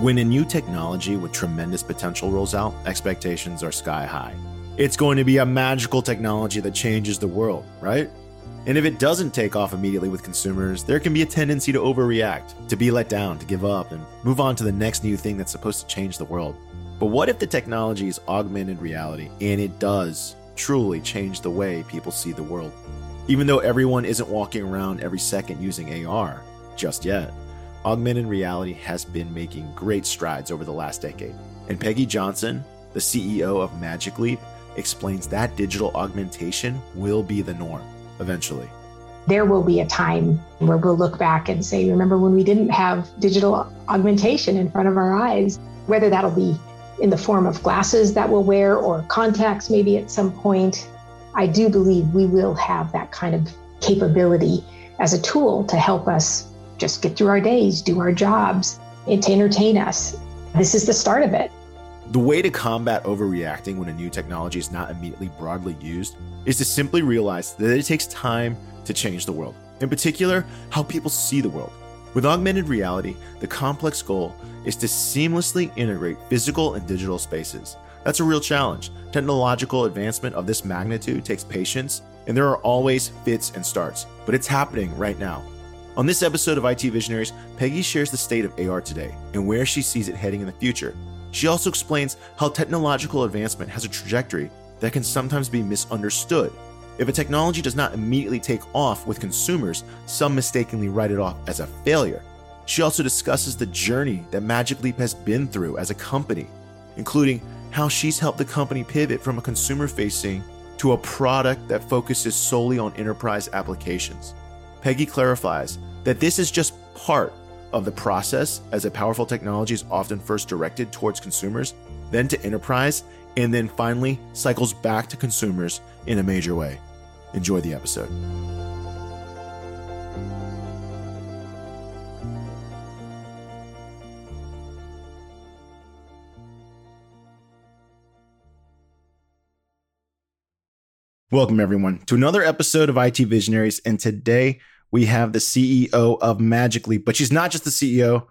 When a new technology with tremendous potential rolls out, expectations are sky high. It's going to be a magical technology that changes the world, right? And if it doesn't take off immediately with consumers, there can be a tendency to overreact, to be let down, to give up, and move on to the next new thing that's supposed to change the world. But what if the technology is augmented reality and it does truly change the way people see the world? Even though everyone isn't walking around every second using AR just yet augmented reality has been making great strides over the last decade. And Peggy Johnson, the CEO of Magic Leap, explains that digital augmentation will be the norm eventually. There will be a time where we'll look back and say, remember when we didn't have digital augmentation in front of our eyes, whether that'll be in the form of glasses that we'll wear or contacts maybe at some point. I do believe we will have that kind of capability as a tool to help us just get through our days, do our jobs, and to entertain us. This is the start of it. The way to combat overreacting when a new technology is not immediately broadly used is to simply realize that it takes time to change the world, in particular, how people see the world. With augmented reality, the complex goal is to seamlessly integrate physical and digital spaces. That's a real challenge. Technological advancement of this magnitude takes patience, and there are always fits and starts, but it's happening right now. On this episode of IT Visionaries, Peggy shares the state of AR today and where she sees it heading in the future. She also explains how technological advancement has a trajectory that can sometimes be misunderstood. If a technology does not immediately take off with consumers, some mistakenly write it off as a failure. She also discusses the journey that Magic Leap has been through as a company, including how she's helped the company pivot from a consumer facing to a product that focuses solely on enterprise applications. Peggy clarifies that this is just part of the process as a powerful technology is often first directed towards consumers, then to enterprise, and then finally cycles back to consumers in a major way. Enjoy the episode. Welcome, everyone, to another episode of IT Visionaries. And today we have the CEO of Magic Leap, but she's not just the CEO.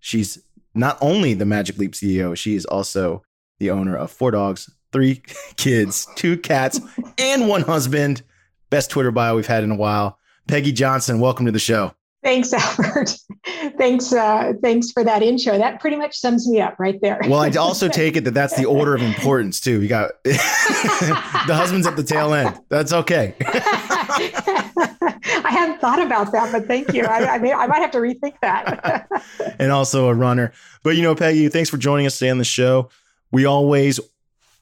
She's not only the Magic Leap CEO, she is also the owner of four dogs, three kids, two cats, and one husband. Best Twitter bio we've had in a while. Peggy Johnson, welcome to the show. Thanks, Albert. thanks, uh, thanks for that intro. That pretty much sums me up right there. well, I also take it that that's the order of importance too. You got the husband's at the tail end. That's okay. I hadn't thought about that, but thank you. I, I, may, I might have to rethink that. and also a runner. But you know, Peggy, thanks for joining us today on the show. We always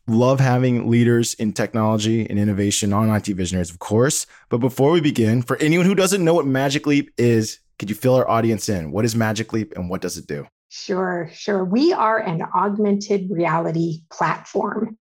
love having leaders in technology and innovation on IT Visionaries, of course. But before we begin, for anyone who doesn't know what Magic Leap is, could you fill our audience in? What is Magic Leap and what does it do? Sure, sure. We are an augmented reality platform.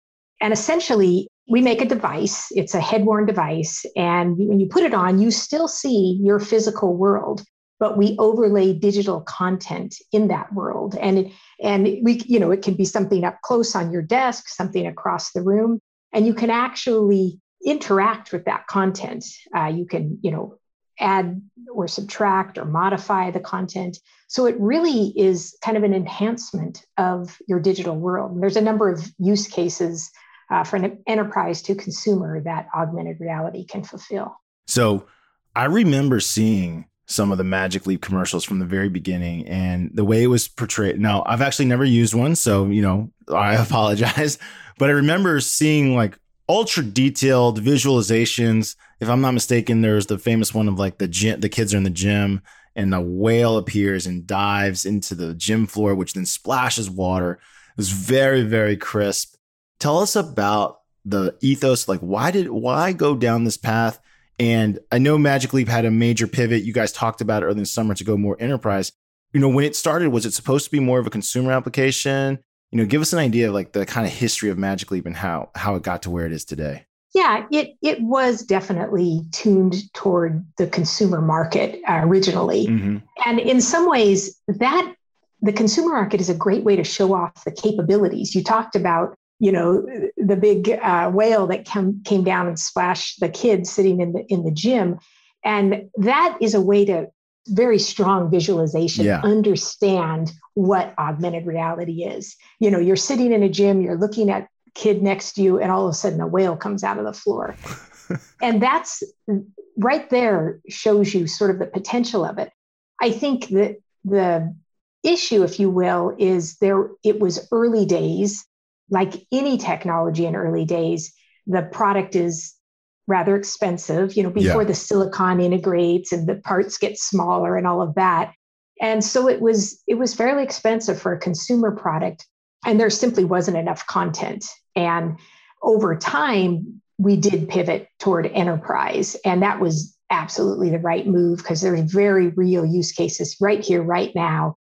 And essentially, we make a device, it's a head worn device. And when you put it on, you still see your physical world, but we overlay digital content in that world. And, it, and we, you know, it can be something up close on your desk, something across the room, and you can actually interact with that content. Uh, you can, you know, add or subtract or modify the content. So it really is kind of an enhancement of your digital world. And there's a number of use cases uh, for an enterprise to consumer that augmented reality can fulfill. So I remember seeing some of the Magic Leap commercials from the very beginning and the way it was portrayed. Now, I've actually never used one, so you know, I apologize, but I remember seeing like ultra detailed visualizations. If I'm not mistaken, there's the famous one of like the gym, the kids are in the gym and a whale appears and dives into the gym floor, which then splashes water. It was very, very crisp. Tell us about the ethos. Like, why did why go down this path? And I know Magic Leap had a major pivot. You guys talked about it early in the summer to go more enterprise. You know, when it started, was it supposed to be more of a consumer application? You know, give us an idea of like the kind of history of Magic Leap and how how it got to where it is today. Yeah, it it was definitely tuned toward the consumer market uh, originally, mm-hmm. and in some ways, that the consumer market is a great way to show off the capabilities. You talked about you know the big uh, whale that came came down and splashed the kids sitting in the in the gym and that is a way to very strong visualization, Yeah. understand what augmented reality is. You know, you're sitting in a gym, you're looking at kid next to you, and all of a sudden a whale comes out of the floor. and that's right there shows you sort of the potential of it. I think that the issue, if you will, is there it was early days, like any technology in early days, the product is rather expensive, you know, before Yeah. the silicon integrates and the parts get smaller and all of that. And so it was it was fairly expensive for a consumer product and there simply wasn't enough content. And over time we did pivot toward enterprise and that was absolutely the right move because there's very real use cases right here right now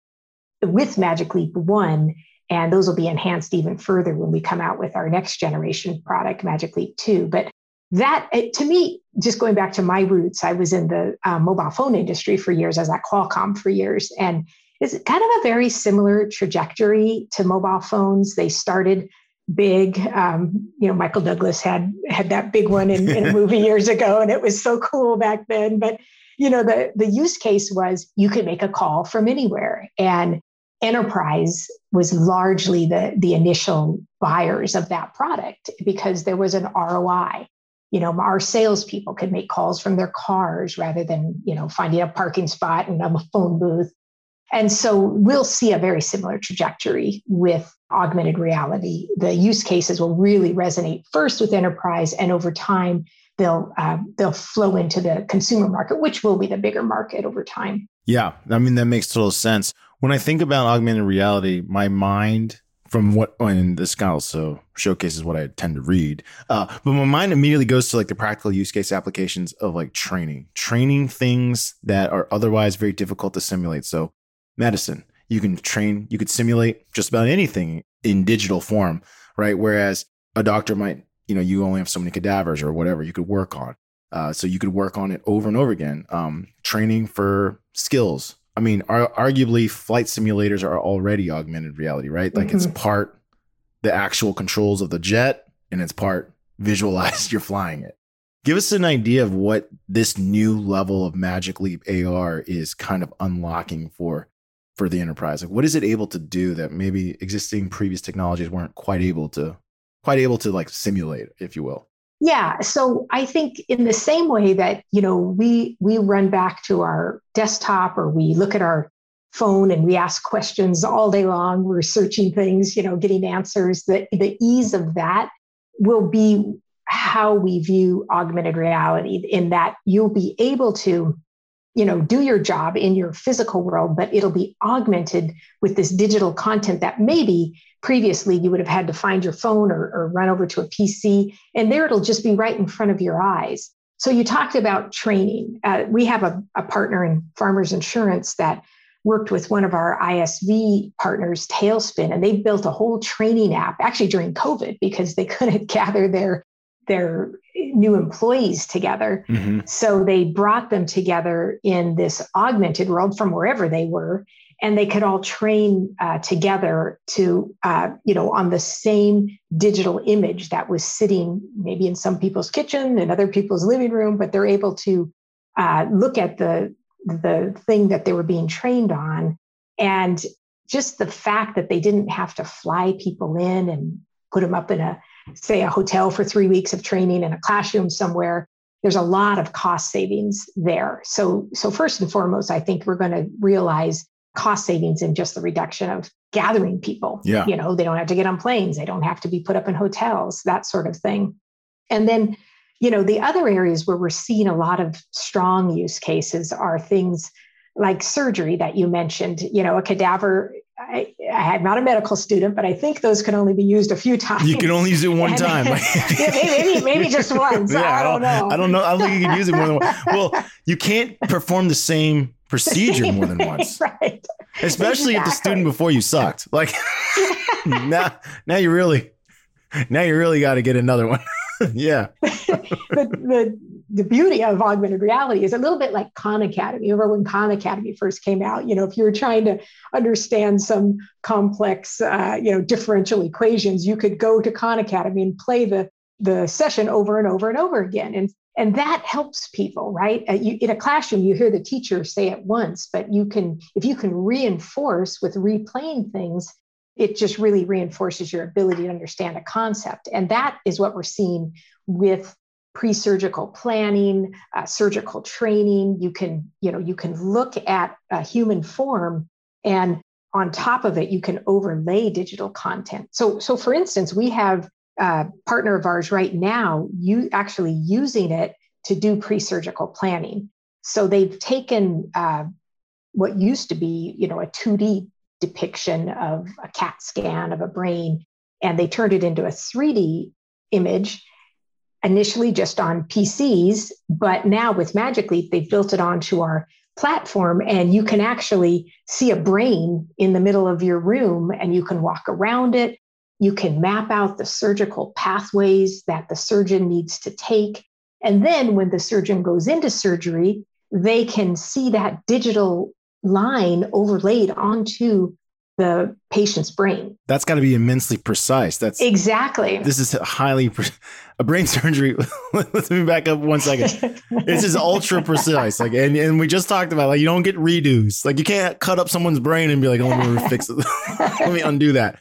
with Magic Leap 1 and those will be enhanced even further when we come out with our next generation product Magic Leap 2 but that it- to me just going back to my roots i was in the uh, mobile phone industry for years. I was at qualcomm for years. And it's kind of a very similar trajectory to mobile phones. They started big. Um, you know michael douglas had had that big one in, in a movie years ago and it was so cool back then. But you know the the use case was you could make a call from anywhere. And enterprise was largely the the initial buyers of that product because there was an roi you know our salespeople could make calls from their cars rather than you know finding a parking spot and a phone booth. And so we'll see a very similar trajectory with augmented reality. The use cases will really resonate first with enterprise and over time they'll uh, they'll flow into the consumer market which will be the bigger market over time. Yeah, I mean that makes total sense. When I think about augmented reality, my mind from what and this guy also showcases what I tend to read. Uh, but my mind immediately goes to like the practical use case applications of like training, training things that are otherwise very difficult to simulate. So medicine, you can train, you could simulate just about anything in digital form, right? Whereas a doctor might, you know, you only have so many cadavers or whatever you could work on. Uh, so you could work on it over and over again. Um, training for skills. I mean, ar- arguably, flight simulators are already augmented reality, right? Like it's mm-hmm. part the actual controls of the jet, and it's part visualize you're flying it. Give us an idea of what this new level of Magic Leap AR is kind of unlocking for for the enterprise. Like, what is it able to do that maybe existing previous technologies weren't quite able to quite able to like simulate, if you will? Yeah, so I think in the same way that you know we we run back to our desktop or we look at our phone and we ask questions all day long, we're searching things, you know, getting answers. The the ease of that will be how we view augmented reality in that you'll be able to you know do your job in your physical world but it'll be augmented with this digital content that maybe previously you would have had to find your phone or, or run over to a pc and there it'll just be right in front of your eyes. So you talked about training. Uh, we have a, a partner in farmers insurance that worked with one of our isv partners tailspin and they built a whole training app actually during covid because they couldn't gather their their new employees together. Mm-hmm. so they brought them together in this augmented world from wherever they were, and they could all train uh, together to, uh, you know, on the same digital image that was sitting maybe in some people's kitchen and other people's living room, but they're able to uh, look at the the thing that they were being trained on, and just the fact that they didn't have to fly people in and put them up in a say a hotel for three weeks of training in a classroom somewhere there's a lot of cost savings there. So so first and foremost i think we're going to realize cost savings in just the reduction of gathering people Yeah. you know they don't have to get on planes they don't have to be put up in hotels that sort of thing and then you know the other areas where we're seeing a lot of strong use cases are things like surgery that you mentioned you know a cadaver I, I'm not a medical student, but I think those can only be used a few times. You can only use it one And- time. yeah, maybe, maybe, just once. Yeah, I, don't know. I don't know. I don't think you can use it more than one. Well, you can't perform the same procedure more than once, right. especially if the student before you sucked. Like now, now you really, now you really got to get another one. yeah, the, the, the beauty of augmented reality is a little bit like Khan Academy. Remember when Khan Academy first came out? You know, if you were trying to understand some complex, uh, you know, differential equations, you could go to Khan Academy and play the the session over and over and over again. And and that helps people right? Uh, you, in a classroom you hear the teacher say it once but you can if you can reinforce with replaying things it just really reinforces your ability to understand a concept. And that is what we're seeing with pre-surgical planning uh, surgical training. You can you know you can look at a human form and on top of it you can overlay digital content. So so for instance we have a partner of ours right now you actually using it to do pre-surgical planning. So they've taken uh, what used to be you know a 2d depiction of a cat scan of a brain and they turned it into a 3d image initially just on pcs but now with magic leap they've built it onto our platform and you can actually see a brain in the middle of your room and you can walk around it you can map out the surgical pathways that the surgeon needs to take. And then when the surgeon goes into surgery, they can see that digital line overlaid onto the patient's brain. That's got to be immensely precise. That's exactly. This is highly a brain surgery. Let me back up one second. this is ultra precise. Like, and, and we just talked about like you don't get redos. Like you can't cut up someone's brain and be like, oh, let me fix it. let me undo that.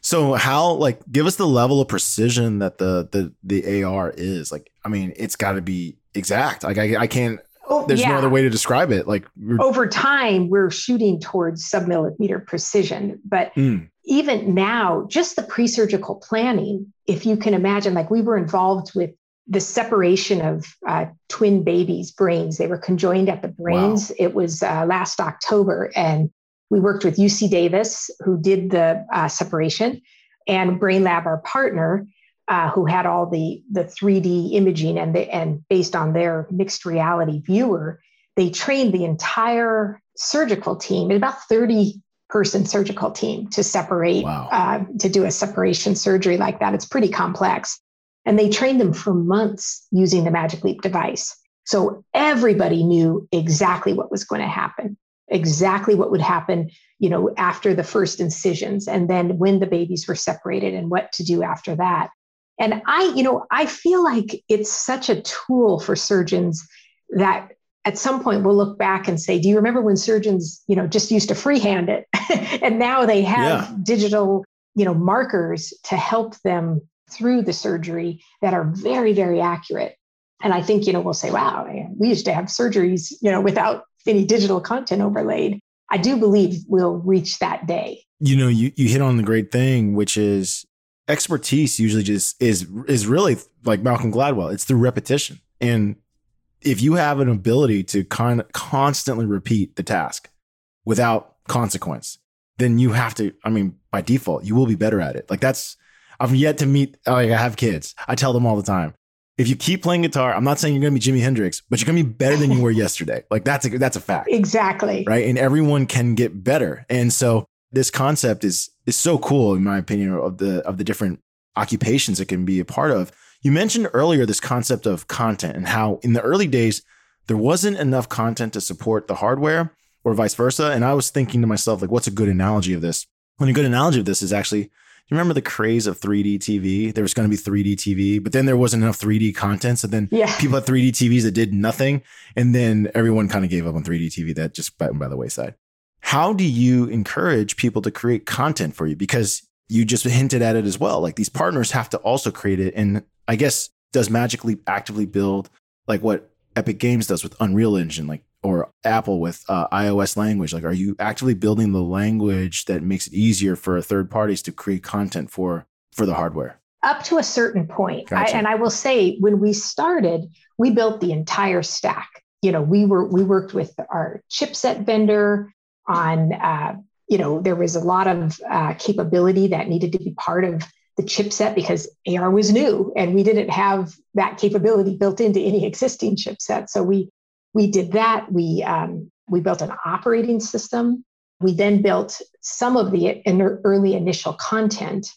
So how like give us the level of precision that the the the AR is like? I mean, it's got to be exact. Like I I can't. Oh, there's yeah. no other way to describe it. Like over time, we're shooting towards submillimeter precision, but mm. even now, just the pre-surgical planning. If you can imagine, like we were involved with the separation of uh, twin babies' brains. They were conjoined at the brains. Wow. It was uh, last October, and we worked with UC Davis, who did the uh, separation, and BrainLab, our partner, uh, who had all the the 3D imaging and the, and based on their mixed reality viewer, they trained the entire surgical team, about 30 person surgical team, to separate wow. uh, to do a separation surgery like that. It's pretty complex, and they trained them for months using the Magic Leap device. So everybody knew exactly what was going to happen exactly what would happen you know after the first incisions and then when the babies were separated and what to do after that. And i you know i feel like it's such a tool for surgeons that at some point we'll look back and say do you remember when surgeons you know just used to freehand it? And now they have yeah. digital you know markers to help them through the surgery that are very very accurate. And i think you know we'll say wow we used to have surgeries you know without any digital content overlaid. I do believe we'll reach that day. You know, you, you hit on the great thing, which is expertise usually just is is really like Malcolm Gladwell. It's through repetition. And if you have an ability to con- constantly repeat the task without consequence, then you have to, I mean, by default, you will be better at it. Like that's I've yet to meet like I have kids. I tell them all the time if you keep playing guitar, I'm not saying you're going to be Jimi Hendrix, but you're going to be better than you were yesterday. Like that's a that's a fact. Exactly. Right? And everyone can get better. And so this concept is is so cool in my opinion of the of the different occupations it can be a part of. You mentioned earlier this concept of content and how in the early days there wasn't enough content to support the hardware or vice versa. And I was thinking to myself like what's a good analogy of this? When a good analogy of this is actually you remember the craze of 3D TV? There was going to be 3D TV, but then there wasn't enough 3D content. So then yeah. people had 3D TVs that did nothing. And then everyone kind of gave up on 3D TV that just went by the wayside. How do you encourage people to create content for you? Because you just hinted at it as well. Like these partners have to also create it. And I guess does Magic Leap actively build like what Epic Games does with Unreal Engine? Like or Apple with uh, iOS language? Like, are you actively building the language that makes it easier for third parties to create content for for the hardware? Up to a certain point, gotcha. I, and I will say, when we started, we built the entire stack. You know, we were we worked with our chipset vendor on. Uh, you know, there was a lot of uh, capability that needed to be part of the chipset because AR was new and we didn't have that capability built into any existing chipset. So we we did that. We um, we built an operating system. We then built some of the early initial content,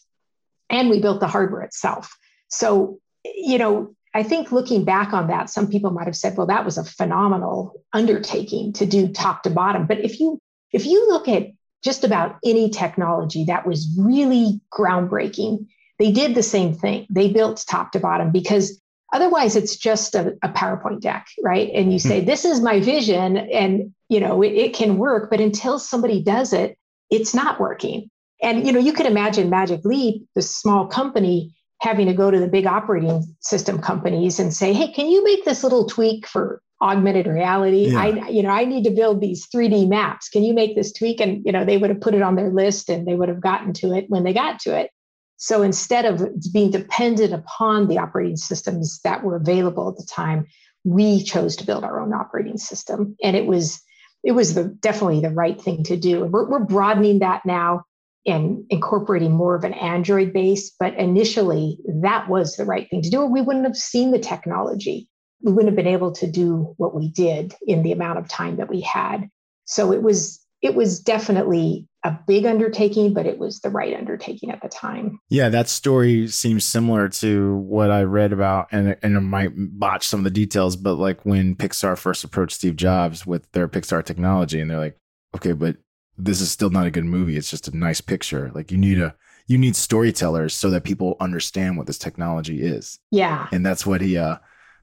and we built the hardware itself. So you know, I think looking back on that, some people might have said, "Well, that was a phenomenal undertaking to do top to bottom." But if you if you look at just about any technology that was really groundbreaking, they did the same thing. They built top to bottom because Otherwise, it's just a, a PowerPoint deck, right? And you say, hmm. "This is my vision," and you know it, it can work. But until somebody does it, it's not working. And you know, you can imagine Magic Leap, the small company, having to go to the big operating system companies and say, "Hey, can you make this little tweak for augmented reality? Yeah. I, you know, I need to build these 3D maps. Can you make this tweak?" And you know, they would have put it on their list and they would have gotten to it when they got to it. So instead of being dependent upon the operating systems that were available at the time, we chose to build our own operating system, and it was it was the, definitely the right thing to do. We're, we're broadening that now and incorporating more of an Android base. But initially, that was the right thing to do, or we wouldn't have seen the technology. We wouldn't have been able to do what we did in the amount of time that we had. So it was it was definitely a big undertaking, but it was the right undertaking at the time. Yeah, that story seems similar to what I read about, and and I might botch some of the details, but like when Pixar first approached Steve Jobs with their Pixar technology, and they're like, okay, but this is still not a good movie. It's just a nice picture. Like you need a you need storytellers so that people understand what this technology is. Yeah. And that's what he uh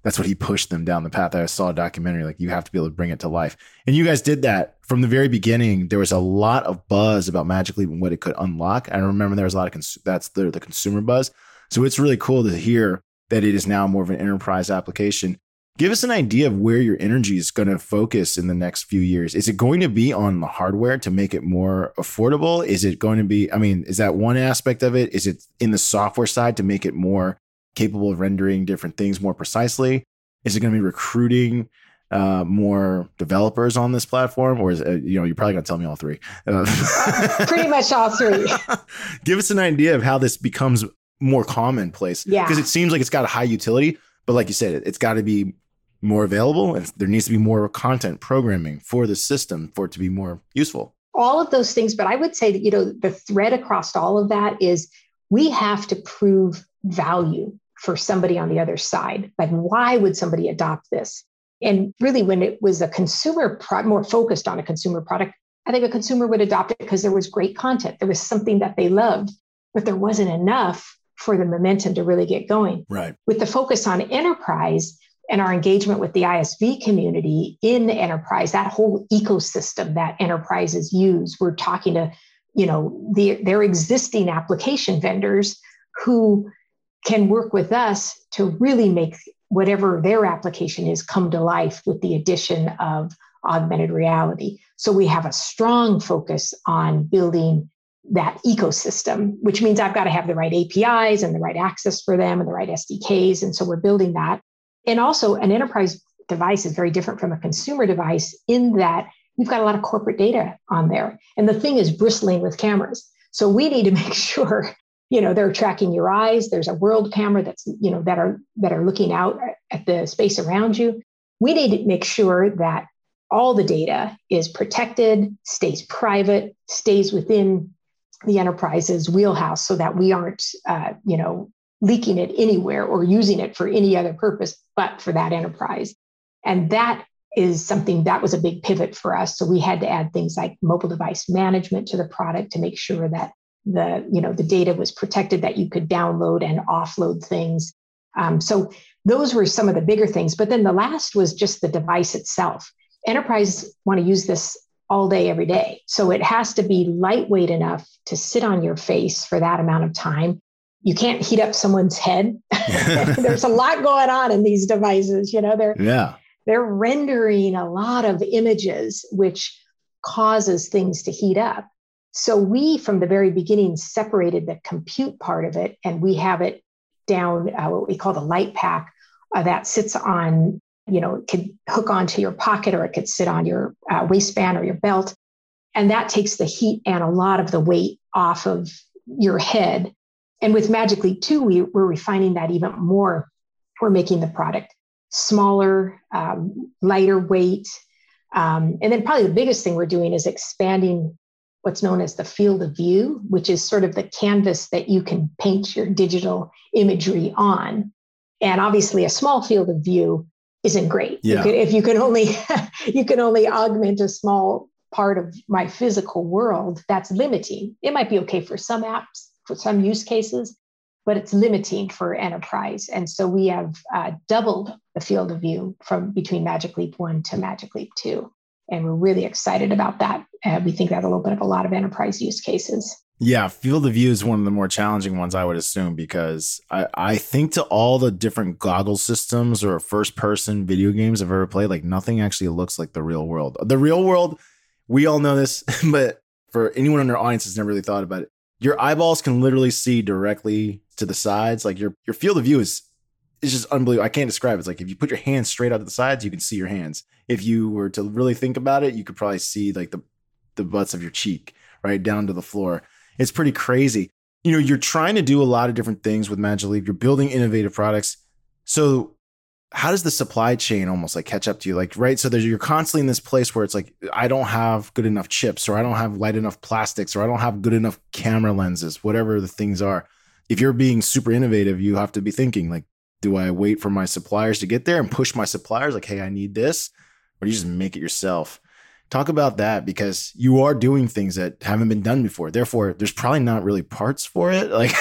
that's what he pushed them down the path. I saw a documentary like you have to be able to bring it to life. And you guys did that from the very beginning. There was a lot of buzz about Magic Leap and what it could unlock. I remember there was a lot of cons- that's the the consumer buzz. So it's really cool to hear that it is now more of an enterprise application give us an idea of where your energy is going to focus in the next few years. Is it going to be on the hardware to make it more affordable? Is it going to be, I mean, is that one aspect of it? Is it in the software side to make it more capable of rendering different things more precisely? Is it going to be recruiting uh, more developers on this platform, or is it, you know you're probably going to tell me all three? Uh, Pretty much all three. Give us an idea of how this becomes more commonplace. Yeah, because it seems like it's got a high utility, but like you said, it, it's got to be more available and there needs to be more content programming for the system for it to be more useful all of those things but i would say that you know the thread across all of that is we have to prove value for somebody on the other side. Like why would somebody adopt this? And really when it was a consumer pro- more focused on a consumer product i think a consumer would adopt it because there was great content. There was something that they loved but there wasn't enough for the momentum to really get going. Right. With the focus on enterprise and our engagement with the ISV community in enterprise, that whole ecosystem that enterprises use. We're talking to, you know, the, their existing application vendors who can work with us to really make whatever their application is come to life with the addition of augmented reality. So we have a strong focus on building that ecosystem, which means I've got to have the right APIs and the right access for them and the right SDKs. And so we're building that. And also, an enterprise device is very different from a consumer device in that we've got a lot of corporate data on there. And the thing is bristling with cameras. So we need to make sure you know they're tracking your eyes there's a world camera that's you know that are that are looking out at the space around you we need to make sure that all the data is protected stays private stays within the enterprise's wheelhouse so that we aren't uh, you know leaking it anywhere or using it for any other purpose but for that enterprise. And that is something that was a big pivot for us. So we had to add things like mobile device management to the product to make sure that the you know the data was protected, that you could download and offload things. Um, so those were some of the bigger things. But then the last was just the device itself. Enterprise want to use this all day, every day. So it has to be lightweight enough to sit on your face for that amount of time you can't heat up someone's head. There's a lot going on in these devices. You know, they're yeah they're rendering a lot of images, which causes things to heat up. So we, from the very beginning, separated the compute part of it, and we have it down uh, what we call the light pack uh, that sits on. You know, it could hook onto your pocket, or it could sit on your uh, waistband or your belt, and that takes the heat and a lot of the weight off of your head and with Magic Leap 2, we, we're refining that even more. We're making the product smaller, um, lighter weight. Um, and then probably the biggest thing we're doing is expanding what's known as the field of view, which is sort of the canvas that you can paint your digital imagery on. And obviously, a small field of view isn't great. Yeah. You could, if you can only you can only augment a small part of my physical world, that's limiting. It might be okay for some apps, for some use cases. but it's limiting for enterprise. And so we have uh, doubled the field of view from between Magic Leap 1 to Magic Leap 2. And we're really excited about that. Uh, we think that a little bit of a lot of enterprise use cases. Yeah, field of view is one of the more challenging ones, I would assume, because I, I think to all the different goggle systems or first person video games I've ever played, like nothing actually looks like the real world. The real world, we all know this, but for anyone in our audience that's never really thought about it, your eyeballs can literally see directly to the sides. Like your your field of view is is just unbelievable. I can't describe it. It's like if you put your hands straight out to the sides, you can see your hands. If you were to really think about it, you could probably see like the the butts of your cheek right down to the floor it's pretty crazy. You know, you're trying to do a lot of different things with Magic Leap. You're building innovative products. So how does the supply chain almost like catch up to you? Like, right. So there's, you're constantly in this place where it's like, I don't have good enough chips, or I don't have light enough plastics, or I don't have good enough camera lenses, whatever the things are. If you're being super innovative, you have to be thinking like, do I wait for my suppliers to get there and push my suppliers like, hey, I need this, or do you just make it yourself? Talk about that because you are doing things that haven't been done before. Therefore, there's probably not really parts for it. Like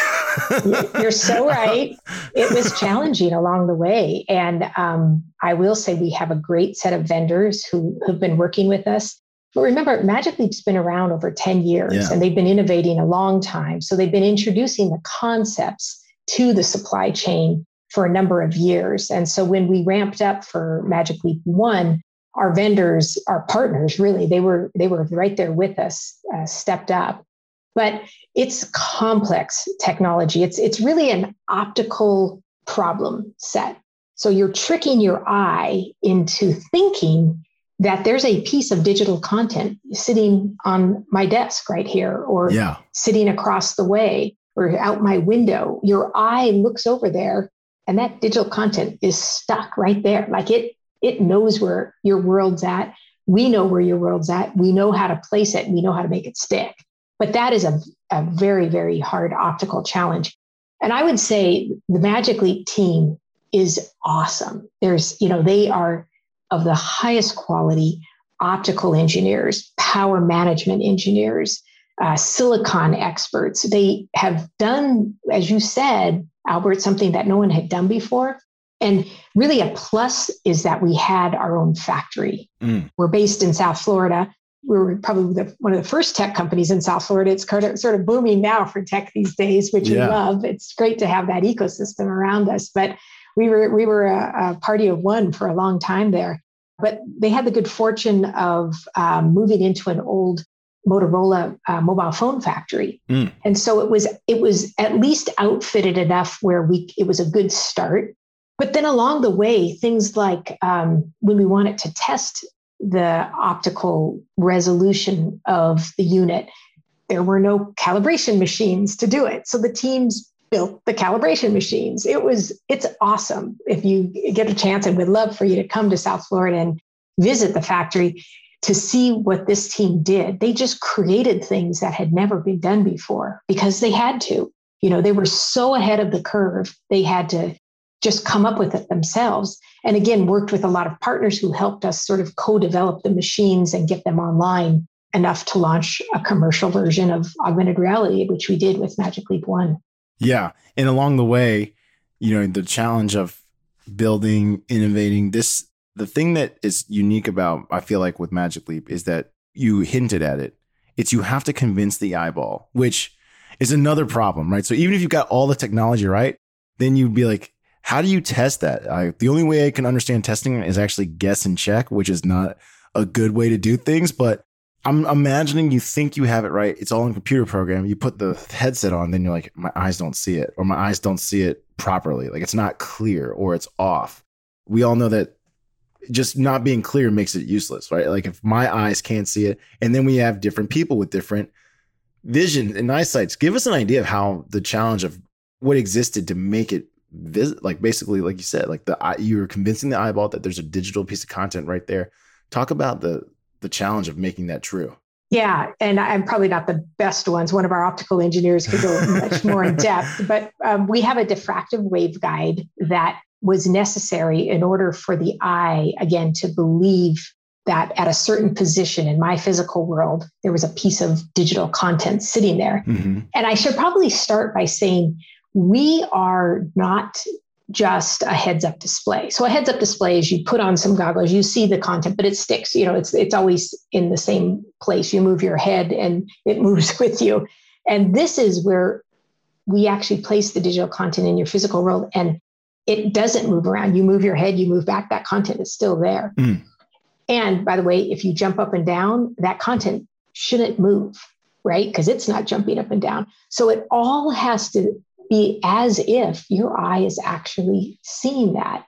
you're so right. It was challenging along the way, and um, I will say we have a great set of vendors who have been working with us. But remember, Magic Leap's been around over 10 years yeah. and they've been innovating a long time. So they've been introducing the concepts to the supply chain for a number of years. And so when we ramped up for Magic Leap 1, our vendors, our partners, really, they were they were right there with us, uh, stepped up. But it's complex technology. It's it's really an optical problem set. So you're tricking your eye into thinking that there's a piece of digital content sitting on my desk right here, or yeah. sitting across the way, or out my window. Your eye looks over there, and that digital content is stuck right there. Like it it knows where your world's at. We know where your world's at. We know how to place it. We know how to make it stick. But that is a, a very, very hard optical challenge. And I would say the Magic Leap team is awesome. There's, you know, they are of the highest quality optical engineers, power management engineers, uh, silicon experts. They have done, as you said, Albert, something that no one had done before. And really, a plus is that we had our own factory. Mm. We're based in South Florida. We were probably the, one of the first tech companies in South Florida. It's kind of, sort of booming now for tech these days, which yeah. we love. It's great to have that ecosystem around us. But we were we were a, a party of one for a long time there. But they had the good fortune of um, moving into an old Motorola uh, mobile phone factory, mm. and so it was it was at least outfitted enough where we it was a good start. But then along the way, things like um, when we wanted to test the optical resolution of the unit, there were no calibration machines to do it. So the teams built the calibration machines. It was, it's awesome. If you get a chance, and we'd love for you to come to South Florida and visit the factory to see what this team did. They just created things that had never been done before because they had to. You know, they were so ahead of the curve. They had to just come up with it themselves. And again, worked with a lot of partners who helped us sort of co develop the machines and get them online enough to launch a commercial version of augmented reality, which we did with Magic Leap One. Yeah. And along the way, you know, the challenge of building, innovating this, the thing that is unique about, I feel like with Magic Leap is that you hinted at it. It's you have to convince the eyeball, which is another problem, right? So even if you've got all the technology right, then you'd be like, how do you test that? I, the only way I can understand testing is actually guess and check, which is not a good way to do things. But I'm imagining you think you have it right. It's all in computer program. You put the headset on, then you're like, my eyes don't see it, or my eyes don't see it properly. Like it's not clear or it's off. We all know that just not being clear makes it useless, right? Like if my eyes can't see it, and then we have different people with different vision and eyesights. Give us an idea of how the challenge of what existed to make it visit like basically like you said like the you were convincing the eyeball that there's a digital piece of content right there talk about the the challenge of making that true yeah and i'm probably not the best ones one of our optical engineers could go much more in depth but um, we have a diffractive waveguide that was necessary in order for the eye again to believe that at a certain position in my physical world there was a piece of digital content sitting there mm-hmm. and i should probably start by saying we are not just a heads up display. So a heads up display is you put on some goggles, you see the content, but it sticks. You know, it's it's always in the same place. You move your head and it moves with you. And this is where we actually place the digital content in your physical world and it doesn't move around. You move your head, you move back, that content is still there. Mm. And by the way, if you jump up and down, that content shouldn't move, right? Because it's not jumping up and down. So it all has to be as if your eye is actually seeing that.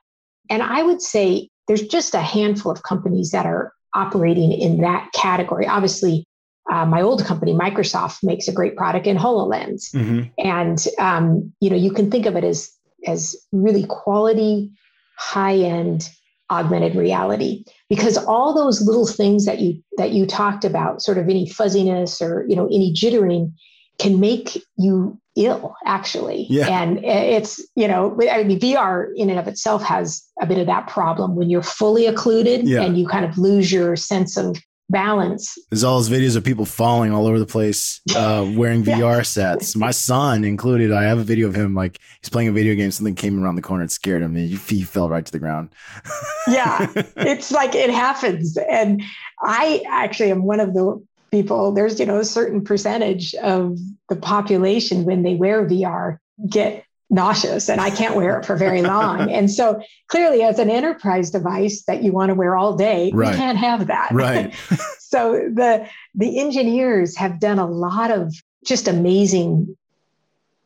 And I would say there's just a handful of companies that are operating in that category. Obviously, uh, my old company, Microsoft, makes a great product in HoloLens, mm-hmm. and um, you know you can think of it as as really quality, high end augmented reality because all those little things that you that you talked about sort of any fuzziness or you know any jittering can make you ill actually yeah. and it's you know i mean vr in and of itself has a bit of that problem when you're fully occluded yeah. and you kind of lose your sense of balance. There's all those videos of people falling all over the place, uh, wearing yeah. VR sets. My son included. I have a video of him like he's playing a video game. Something came around the corner and scared him, and he, he fell right to the ground. yeah, it's like it happens, and I actually am one of the people. There's you know a certain percentage of the population when they wear VR get nauseous and I can't wear it for very long. and so clearly as an enterprise device that you want to wear all day, right. you can't have that. Right. so the the engineers have done a lot of just amazing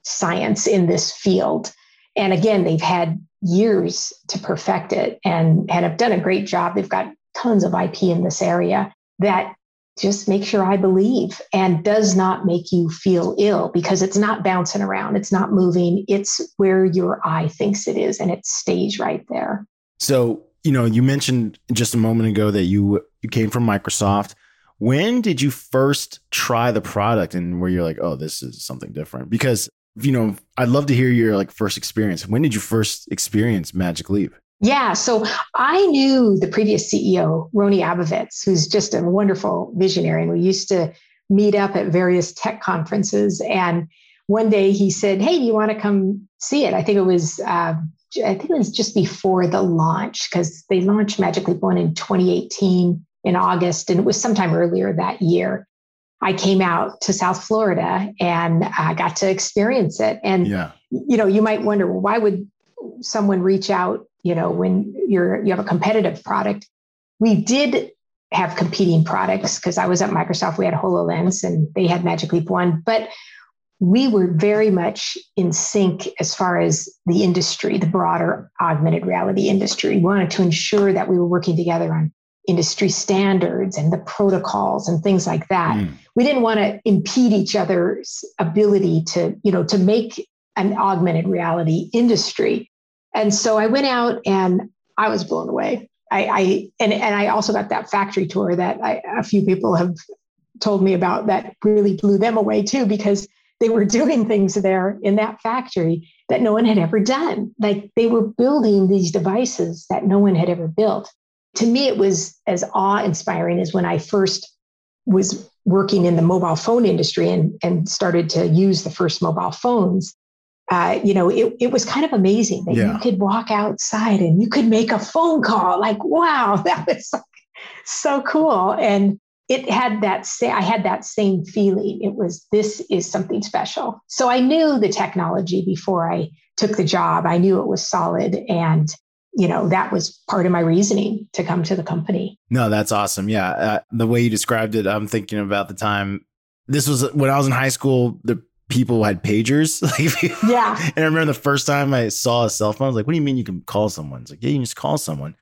science in this field. And again, they've had years to perfect it and, and have done a great job. They've got tons of IP in this area that just makes your eye believe and does not make you feel ill because it's not bouncing around, it's not moving, it's where your eye thinks it is and it stays right there. So, you know, you mentioned just a moment ago that you you came from Microsoft. When did you first try the product and where you're like, "Oh, this is something different?" Because, you know, I'd love to hear your like first experience. When did you first experience Magic Leap? Yeah. So I knew the previous CEO, Rony Abovitz, who's just a wonderful visionary. And we used to meet up at various tech conferences. And one day he said, Hey, do you want to come see it? I think it was, uh, I think it was just before the launch because they launched Magic Leap One in 2018 in August, and it was sometime earlier that year. I came out to South Florida and I got to experience it. And yeah. you know, you might wonder, well, why would someone reach out you know when you're you have a competitive product. We did have competing products because i was at microsoft. We had hololens and they had magic leap one but we were very much in sync as far as the industry the broader augmented reality industry. We wanted to ensure that we were working together on industry standards and the protocols and things like that. Mm. we didn't want to impede each other's ability to you know to make an augmented reality industry and so I went out and I was blown away. I, I and and I also got that factory tour that I, a few people have told me about that really blew them away too because they were doing things there in that factory that no one had ever done. Like they were building these devices that no one had ever built. To me, it was as awe inspiring as when I first was working in the mobile phone industry and, and started to use the first mobile phones uh, you know, it, it was kind of amazing that yeah. you could walk outside and you could make a phone call. Like, wow, that was so cool. And it had that say I had that same feeling. It was this is something special. So I knew the technology before I took the job. I knew it was solid and you know that was part of my reasoning to come to the company. No, that's awesome. Yeah, uh, the way you described it, I'm thinking about the time this was when I was in high school. The people had pagers. Like, yeah. And I remember the first time I saw a cell phone, I was like, what do you mean you can call someone? It's like, yeah, you can just call someone.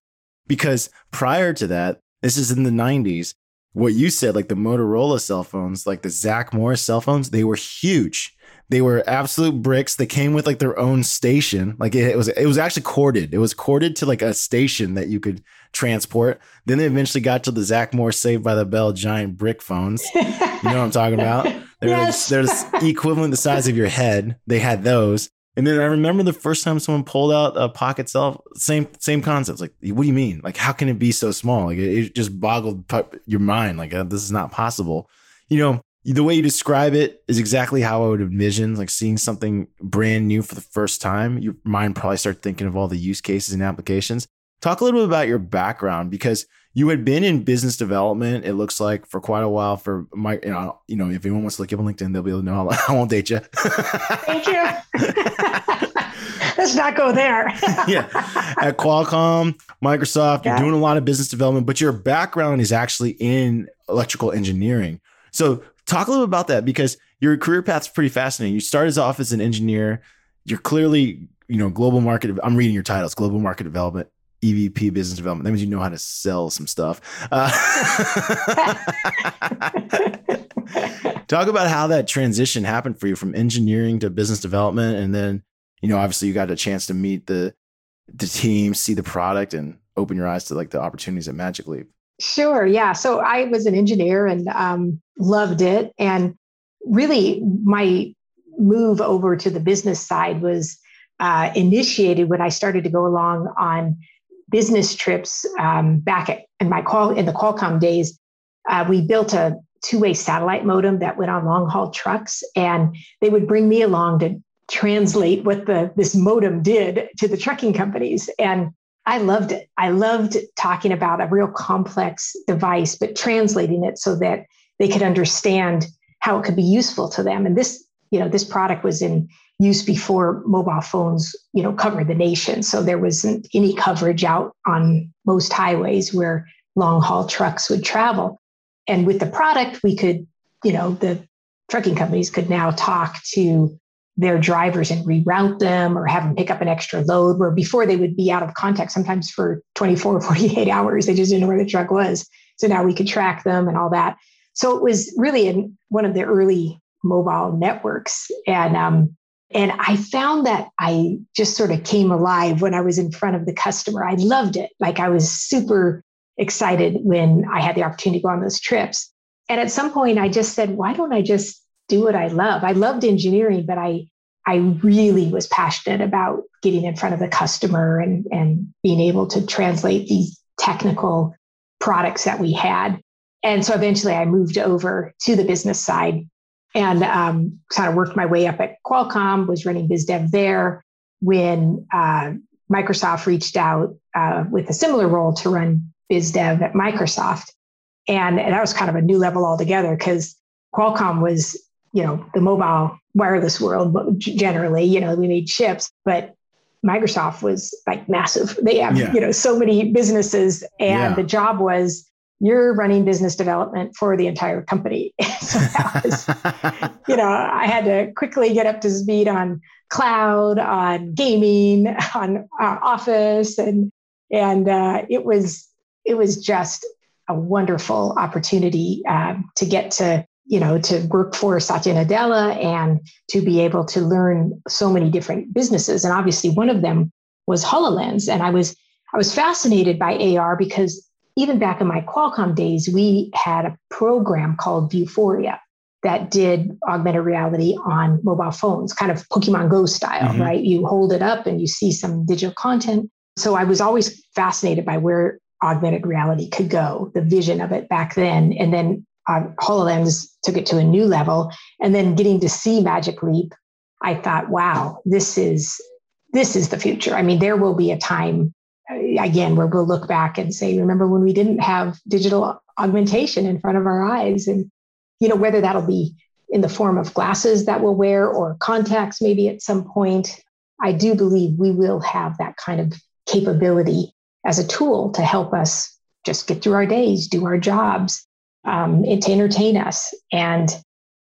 Because prior to that, this is in the 90s, what you said, like the Motorola cell phones, like the Zach Morris cell phones, they were huge. They were absolute bricks. They came with like their own station. Like it, it was, it was actually corded. It was corded to like a station that you could transport. Then they eventually got to the Zach Morris Saved by the Bell giant brick phones. You know what I'm talking about? They're, yes. they're equivalent the size of your head. They had those. And then I remember the first time someone pulled out a pocket cell, same same concepts. Like, what do you mean? Like, how can it be so small? Like, it, it just boggled your mind. Like, uh, this is not possible. You know, the way you describe it is exactly how I would envision like seeing something brand new for the first time. Your mind probably start thinking of all the use cases and applications. Talk a little bit about your background because you had been in business development. It looks like for quite a while. For my, you know, you know, if anyone wants to look up on LinkedIn, they'll be able to know. I won't date you. Thank you. Let's not go there. yeah, at Qualcomm, Microsoft, you're doing a lot of business development, but your background is actually in electrical engineering. So talk a little bit about that because your career path's pretty fascinating. You started off as an engineer. You're clearly, you know, global market. I'm reading your titles: global market development, EVP business development. That means you know how to sell some stuff. Uh, talk about how that transition happened for you from engineering to business development, and then you know, obviously, you got a chance to meet the the team, see the product, and open your eyes to like the opportunities at Magic Leap. Sure. Yeah. So I was an engineer and um, loved it. And really, my move over to the business side was uh, initiated when I started to go along on business trips um, back at, in my call in the Qualcomm days. Uh, we built a two-way satellite modem that went on long haul trucks, and they would bring me along to translate what the this modem did to the trucking companies. And I loved it. I loved talking about a real complex device, but translating it so that they could understand how it could be useful to them. And this, you know, this product was in use before mobile phones, you know, covered the nation. So there wasn't any coverage out on most highways where long haul trucks would travel. And with the product, we could, you know, the trucking companies could now talk to their drivers and reroute them or have them pick up an extra load where before they would be out of contact sometimes for 24 or 48 hours they just didn't know where the truck was so now we could track them and all that so it was really in one of the early mobile networks and um, and i found that i just sort of came alive when i was in front of the customer i loved it like i was super excited when i had the opportunity to go on those trips and at some point i just said why don't i just do what I love. I loved engineering, but I I really was passionate about getting in front of the customer and, and being able to translate these technical products that we had. And so eventually I moved over to the business side and um, kind of worked my way up at Qualcomm, was running biz dev there when uh, Microsoft reached out uh, with a similar role to run biz dev at Microsoft. And, and that was kind of a new level altogether because Qualcomm was you know the mobile wireless world generally you know we made chips but microsoft was like massive they have yeah. you know so many businesses and yeah. the job was you're running business development for the entire company so was, you know i had to quickly get up to speed on cloud on gaming on uh, office and and uh, it was it was just a wonderful opportunity um, to get to you know, to work for Satya Nadella and to be able to learn so many different businesses. And obviously one of them was HoloLens. And I was I was fascinated by AR because even back in my Qualcomm days, we had a program called Vuforia that did augmented reality on mobile phones, kind of Pokemon Go style, mm-hmm. right? You hold it up and you see some digital content. So I was always fascinated by where augmented reality could go, the vision of it back then. And then uh, HoloLens took it to a new level. And then getting to see Magic Leap, I thought, wow, this is this is the future. I mean, there will be a time again where we'll look back and say, remember when we didn't have digital augmentation in front of our eyes, and you know whether that'll be in the form of glasses that we'll wear or contacts maybe at some point. I do believe we will have that kind of capability as a tool to help us just get through our days, do our jobs, um, to entertain us. And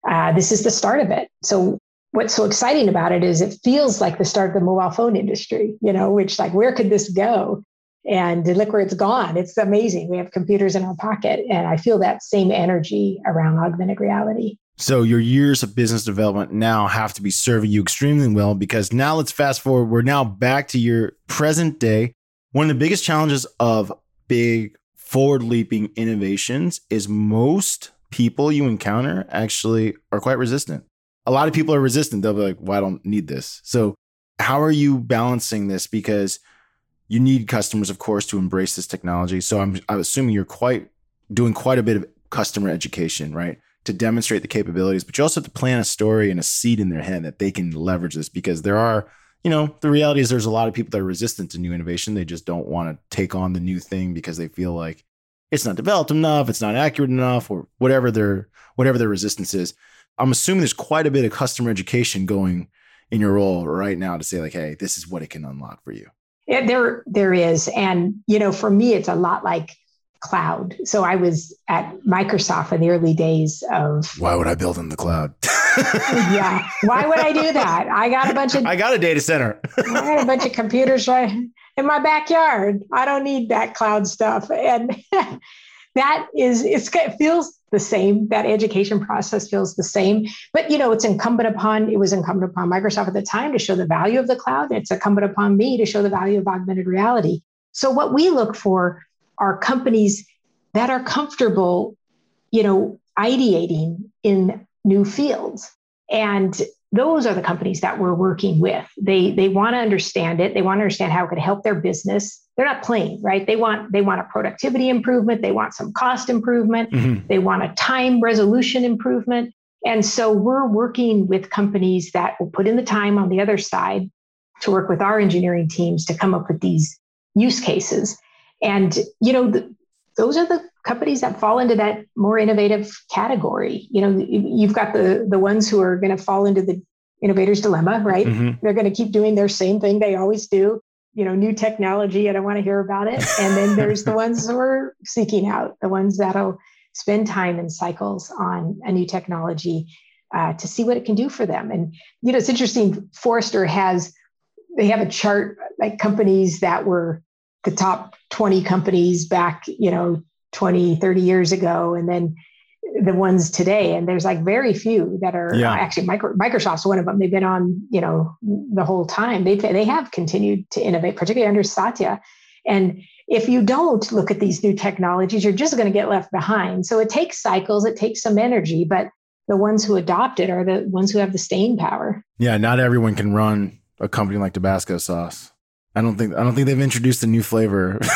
uh, this is the start of it. So what's so exciting about it is it feels like the start of the mobile phone industry, you know, which like, where could this go? And where it's gone. It's amazing. We have computers in our pocket. And I feel that same energy around augmented reality. So your years of business development now have to be serving you extremely well because now let's fast forward. We're now back to your present day. One of the biggest challenges of big forward leaping innovations is most people you encounter actually are quite resistant. A lot of people are resistant. They'll be like, well, I don't need this. So, how are you balancing this? Because you need customers, of course, to embrace this technology. So, I'm, I'm assuming you're quite doing quite a bit of customer education, right? to demonstrate the capabilities, but you also have to plant a story and a seed in their head that they can leverage this because there are, you know, the reality is there's a lot of people that are resistant to new innovation. They just don't want to take on the new thing because they feel like it's not developed enough, it's not accurate enough, or whatever their whatever their resistance is. I'm assuming there's quite a bit of customer education going in your role right now to say like, hey, this is what it can unlock for you. Yeah, there there is, and you know, for me, it's a lot like cloud. So I was at Microsoft in the early days of. Why would I build in the cloud? yeah. Why would I do that? I got a bunch of. I got a data center. I got a bunch of computers right in my backyard. I don't need that cloud stuff, and that is it feels the same. That education process feels the same. But you know, it's incumbent upon it was incumbent upon Microsoft at the time to show the value of the cloud. It's incumbent upon me to show the value of augmented reality. So what we look for are companies that are comfortable, you know, ideating in new fields. And those are the companies that we're working with. They they want to understand it. They want to understand how it could help their business. They're not playing, right? They want they want a productivity improvement. They want some cost improvement. Mm-hmm. They want a time resolution improvement. And so we're working with companies that will put in the time on the other side to work with our engineering teams to come up with these use cases. And, you know, the, those are the companies that fall into that more innovative category. You know, you've got the, the ones who are going to fall into the innovator's dilemma, right? Mm-hmm. They're going to keep doing their same thing they always do. You know, new technology, and I don't want to hear about it. And then there's the ones who are seeking out, the ones that'll spend time and cycles on a new technology uh, to see what it can do for them. And, you know, it's interesting. Forrester has, they have a chart like companies that were the top 20 companies back, you know, 20, 30 years ago, and then the ones today. And there's like very few that are yeah. Uh, actually micro, Microsoft's one of them. They've been on, you know, the whole time. They they have continued to innovate, particularly under Satya. And if you don't look at these new technologies, you're just going to get left behind. So it takes cycles, it takes some energy, but the ones who adopt it are the ones who have the staying power. Yeah, not everyone can run a company like Tabasco sauce. I don't think I don't think they've introduced a new flavor.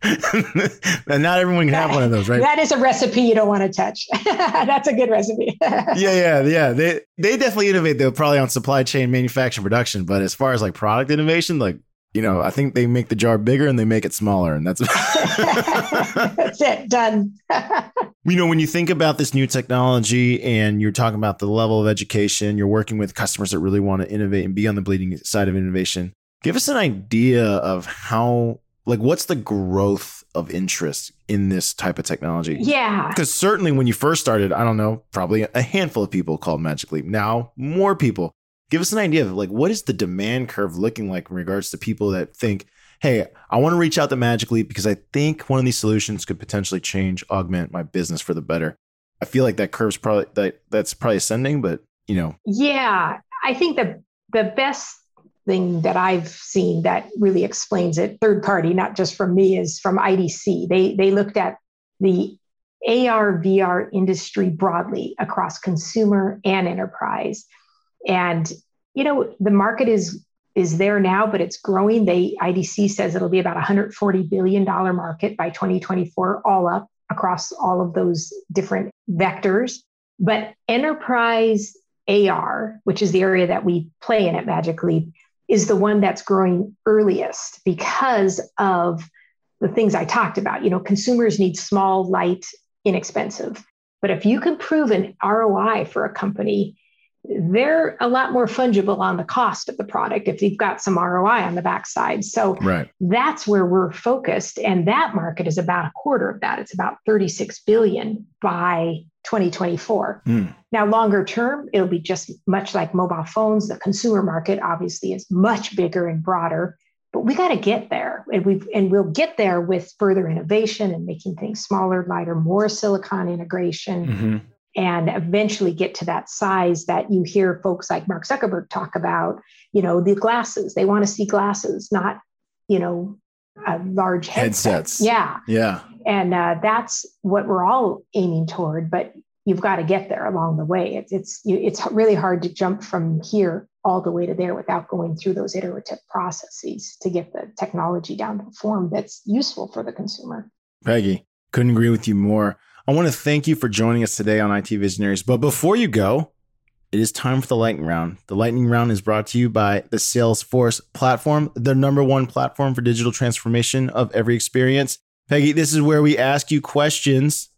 and not everyone can have one of those, right? That is a recipe you don't want to touch. That's a good recipe. yeah, yeah, yeah. They they definitely innovate though, probably on supply chain, manufacturing, production. But as far as like product innovation, like you know, I think they make the jar bigger and they make it smaller, and that's that's it. Done. you know, when you think about this new technology and you're talking about the level of education, you're working with customers that really want to innovate and be on the bleeding side of innovation. Give us an idea of how, like, what's the growth of interest in this type of technology? Yeah. Because certainly when you first started, I don't know, probably a handful of people called Magic Leap. Now, more people give us an idea of like what is the demand curve looking like in regards to people that think hey i want to reach out to magic leap because i think one of these solutions could potentially change augment my business for the better. I feel like that curve's probably that that's probably ascending but you know. Yeah i think the the best thing that i've seen that really explains it third party not just from me is from idc they they looked at the AR VR industry broadly across consumer and enterprise and you know the market is is there now, but it's growing. The IDC says it'll be about 140 billion dollar market by 2024, all up across all of those different vectors. But enterprise AR, which is the area that we play in at Magic Leap, is the one that's growing earliest because of the things I talked about. You know, consumers need small, light, inexpensive. But if you can prove an ROI for a company they're a lot more fungible on the cost of the product if you've got some ROI on the backside. So right. that's where we're focused. And that market is about a quarter of that. It's about 36 billion by 2024. Mm. Now, longer term, it'll be just much like mobile phones. The consumer market obviously is much bigger and broader, but we got to get there. And we and we'll get there with further innovation and making things smaller, lighter, more silicon integration. Mm-hmm and eventually get to that size that you hear folks like Mark Zuckerberg talk about, you know, the glasses. They want to see glasses, not, you know, a large headset. headsets. Yeah. Yeah. And uh, that's what we're all aiming toward, but you've got to get there along the way. It's it's it's really hard to jump from here all the way to there without going through those iterative processes to get the technology down to a form that's useful for the consumer. Peggy, couldn't agree with you more. I want to thank you for joining us today on IT Visionaries. But before you go, it is time for the lightning round. The lightning round is brought to you by the Salesforce platform, the number one platform for digital transformation of every experience. Peggy, this is where we ask you questions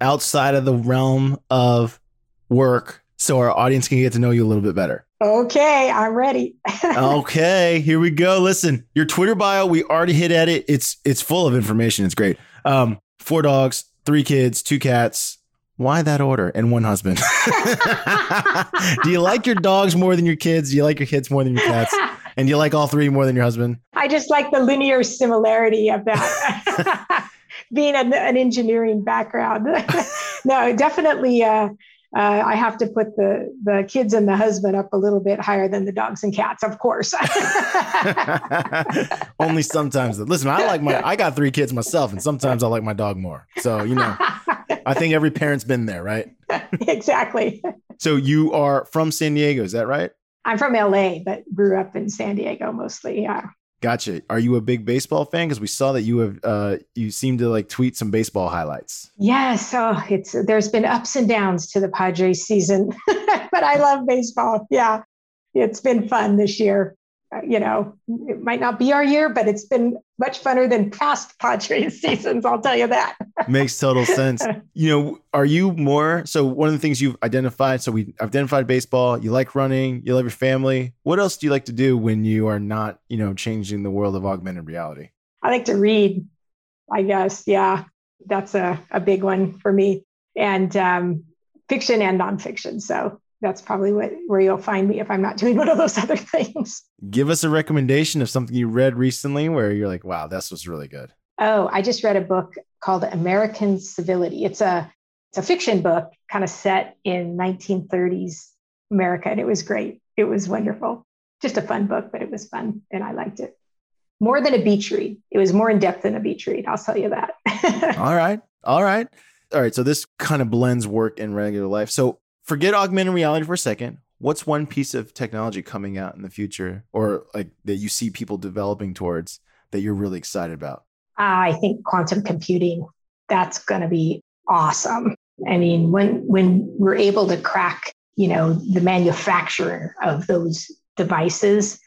outside of the realm of work so our audience can get to know you a little bit better. Okay, I'm ready. okay, here we go. Listen, your Twitter bio, we already hit at it. It's it's full of information. It's great. Um, four dogs, three kids, two cats, why that order and one husband? do you like your dogs more than your kids? Do you like your kids more than your cats? And do you like all three more than your husband? I just like the linear similarity of that. Being an, an, engineering background. no, definitely. Uh, uh, I have to put the the kids and the husband up a little bit higher than the dogs and cats, of course. Only sometimes. Listen, I like my. I got three kids myself, and sometimes I like my dog more. So you know, I think every parent's been there, right? exactly. So you are from San Diego, is that right? I'm from LA, but grew up in San Diego mostly. Yeah. Gotcha. Are you a big baseball fan? Because we saw that you have uh, you seem to like tweet some baseball highlights. Yes. Oh, it's there's been ups and downs to the Padres season, but I love baseball. Yeah, it's been fun this year. Uh, you know, it might not be our year, but it's been much funner than past Padres seasons. I'll tell you that. Makes total sense. You know, are you more so? One of the things you've identified. So we identified baseball. You like running. You love your family. What else do you like to do when you are not, you know, changing the world of augmented reality? I like to read. I guess, yeah, that's a a big one for me, and um, fiction and nonfiction. So that's probably what where you'll find me if I'm not doing one of those other things. Give us a recommendation of something you read recently where you're like, wow, this was really good. Oh, I just read a book called American Civility. It's a it's a fiction book kind of set in 1930s America, and it was great. It was wonderful. Just a fun book, but it was fun, and I liked it. More than a beach read. It was more in depth than a beach read. I'll tell you that. All right. All right. All right. So this kind of blends work and regular life. So forget augmented reality for a second. What's one piece of technology coming out in the future or like that you see people developing towards that you're really excited about? I think quantum computing, that's going to be awesome. I mean, when when we're able to crack, you know, the manufacturer of those devices,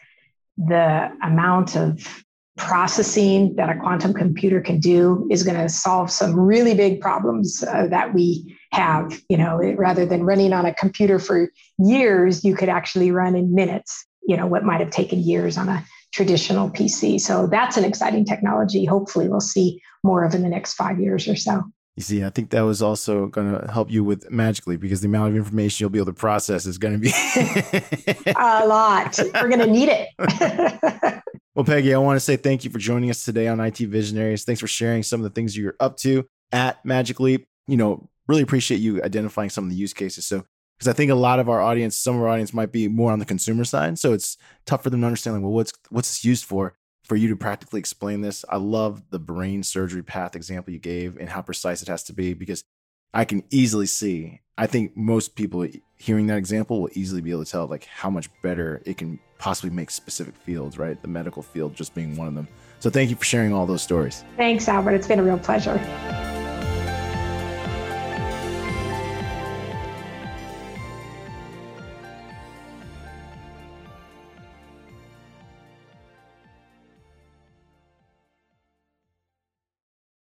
the amount of processing that a quantum computer can do is going to solve some really big problems uh, that we have you know rather than running on a computer for years you could actually run in minutes you know what might have taken years on a traditional pc so that's an exciting technology hopefully we'll see more of in the next five years or so you see, I think that was also going to help you with Magic Leap because the amount of information you'll be able to process is going to be a lot. We're going to need it. Well, Peggy, I want to say thank you for joining us today on IT Visionaries. Thanks for sharing some of the things you're up to at Magic Leap. You know, really appreciate you identifying some of the use cases. So, because I think a lot of our audience, some of our audience might be more on the consumer side. So it's tough for them to understand, like, well, what's what's this used for? For you to practically explain this, I love the brain surgery path example you gave and how precise it has to be because I can easily see. I think most people hearing that example will easily be able to tell like how much better it can possibly make specific fields, right? The medical field just being one of them. So thank you for sharing all those stories. Thanks, Albert. It's been a real pleasure.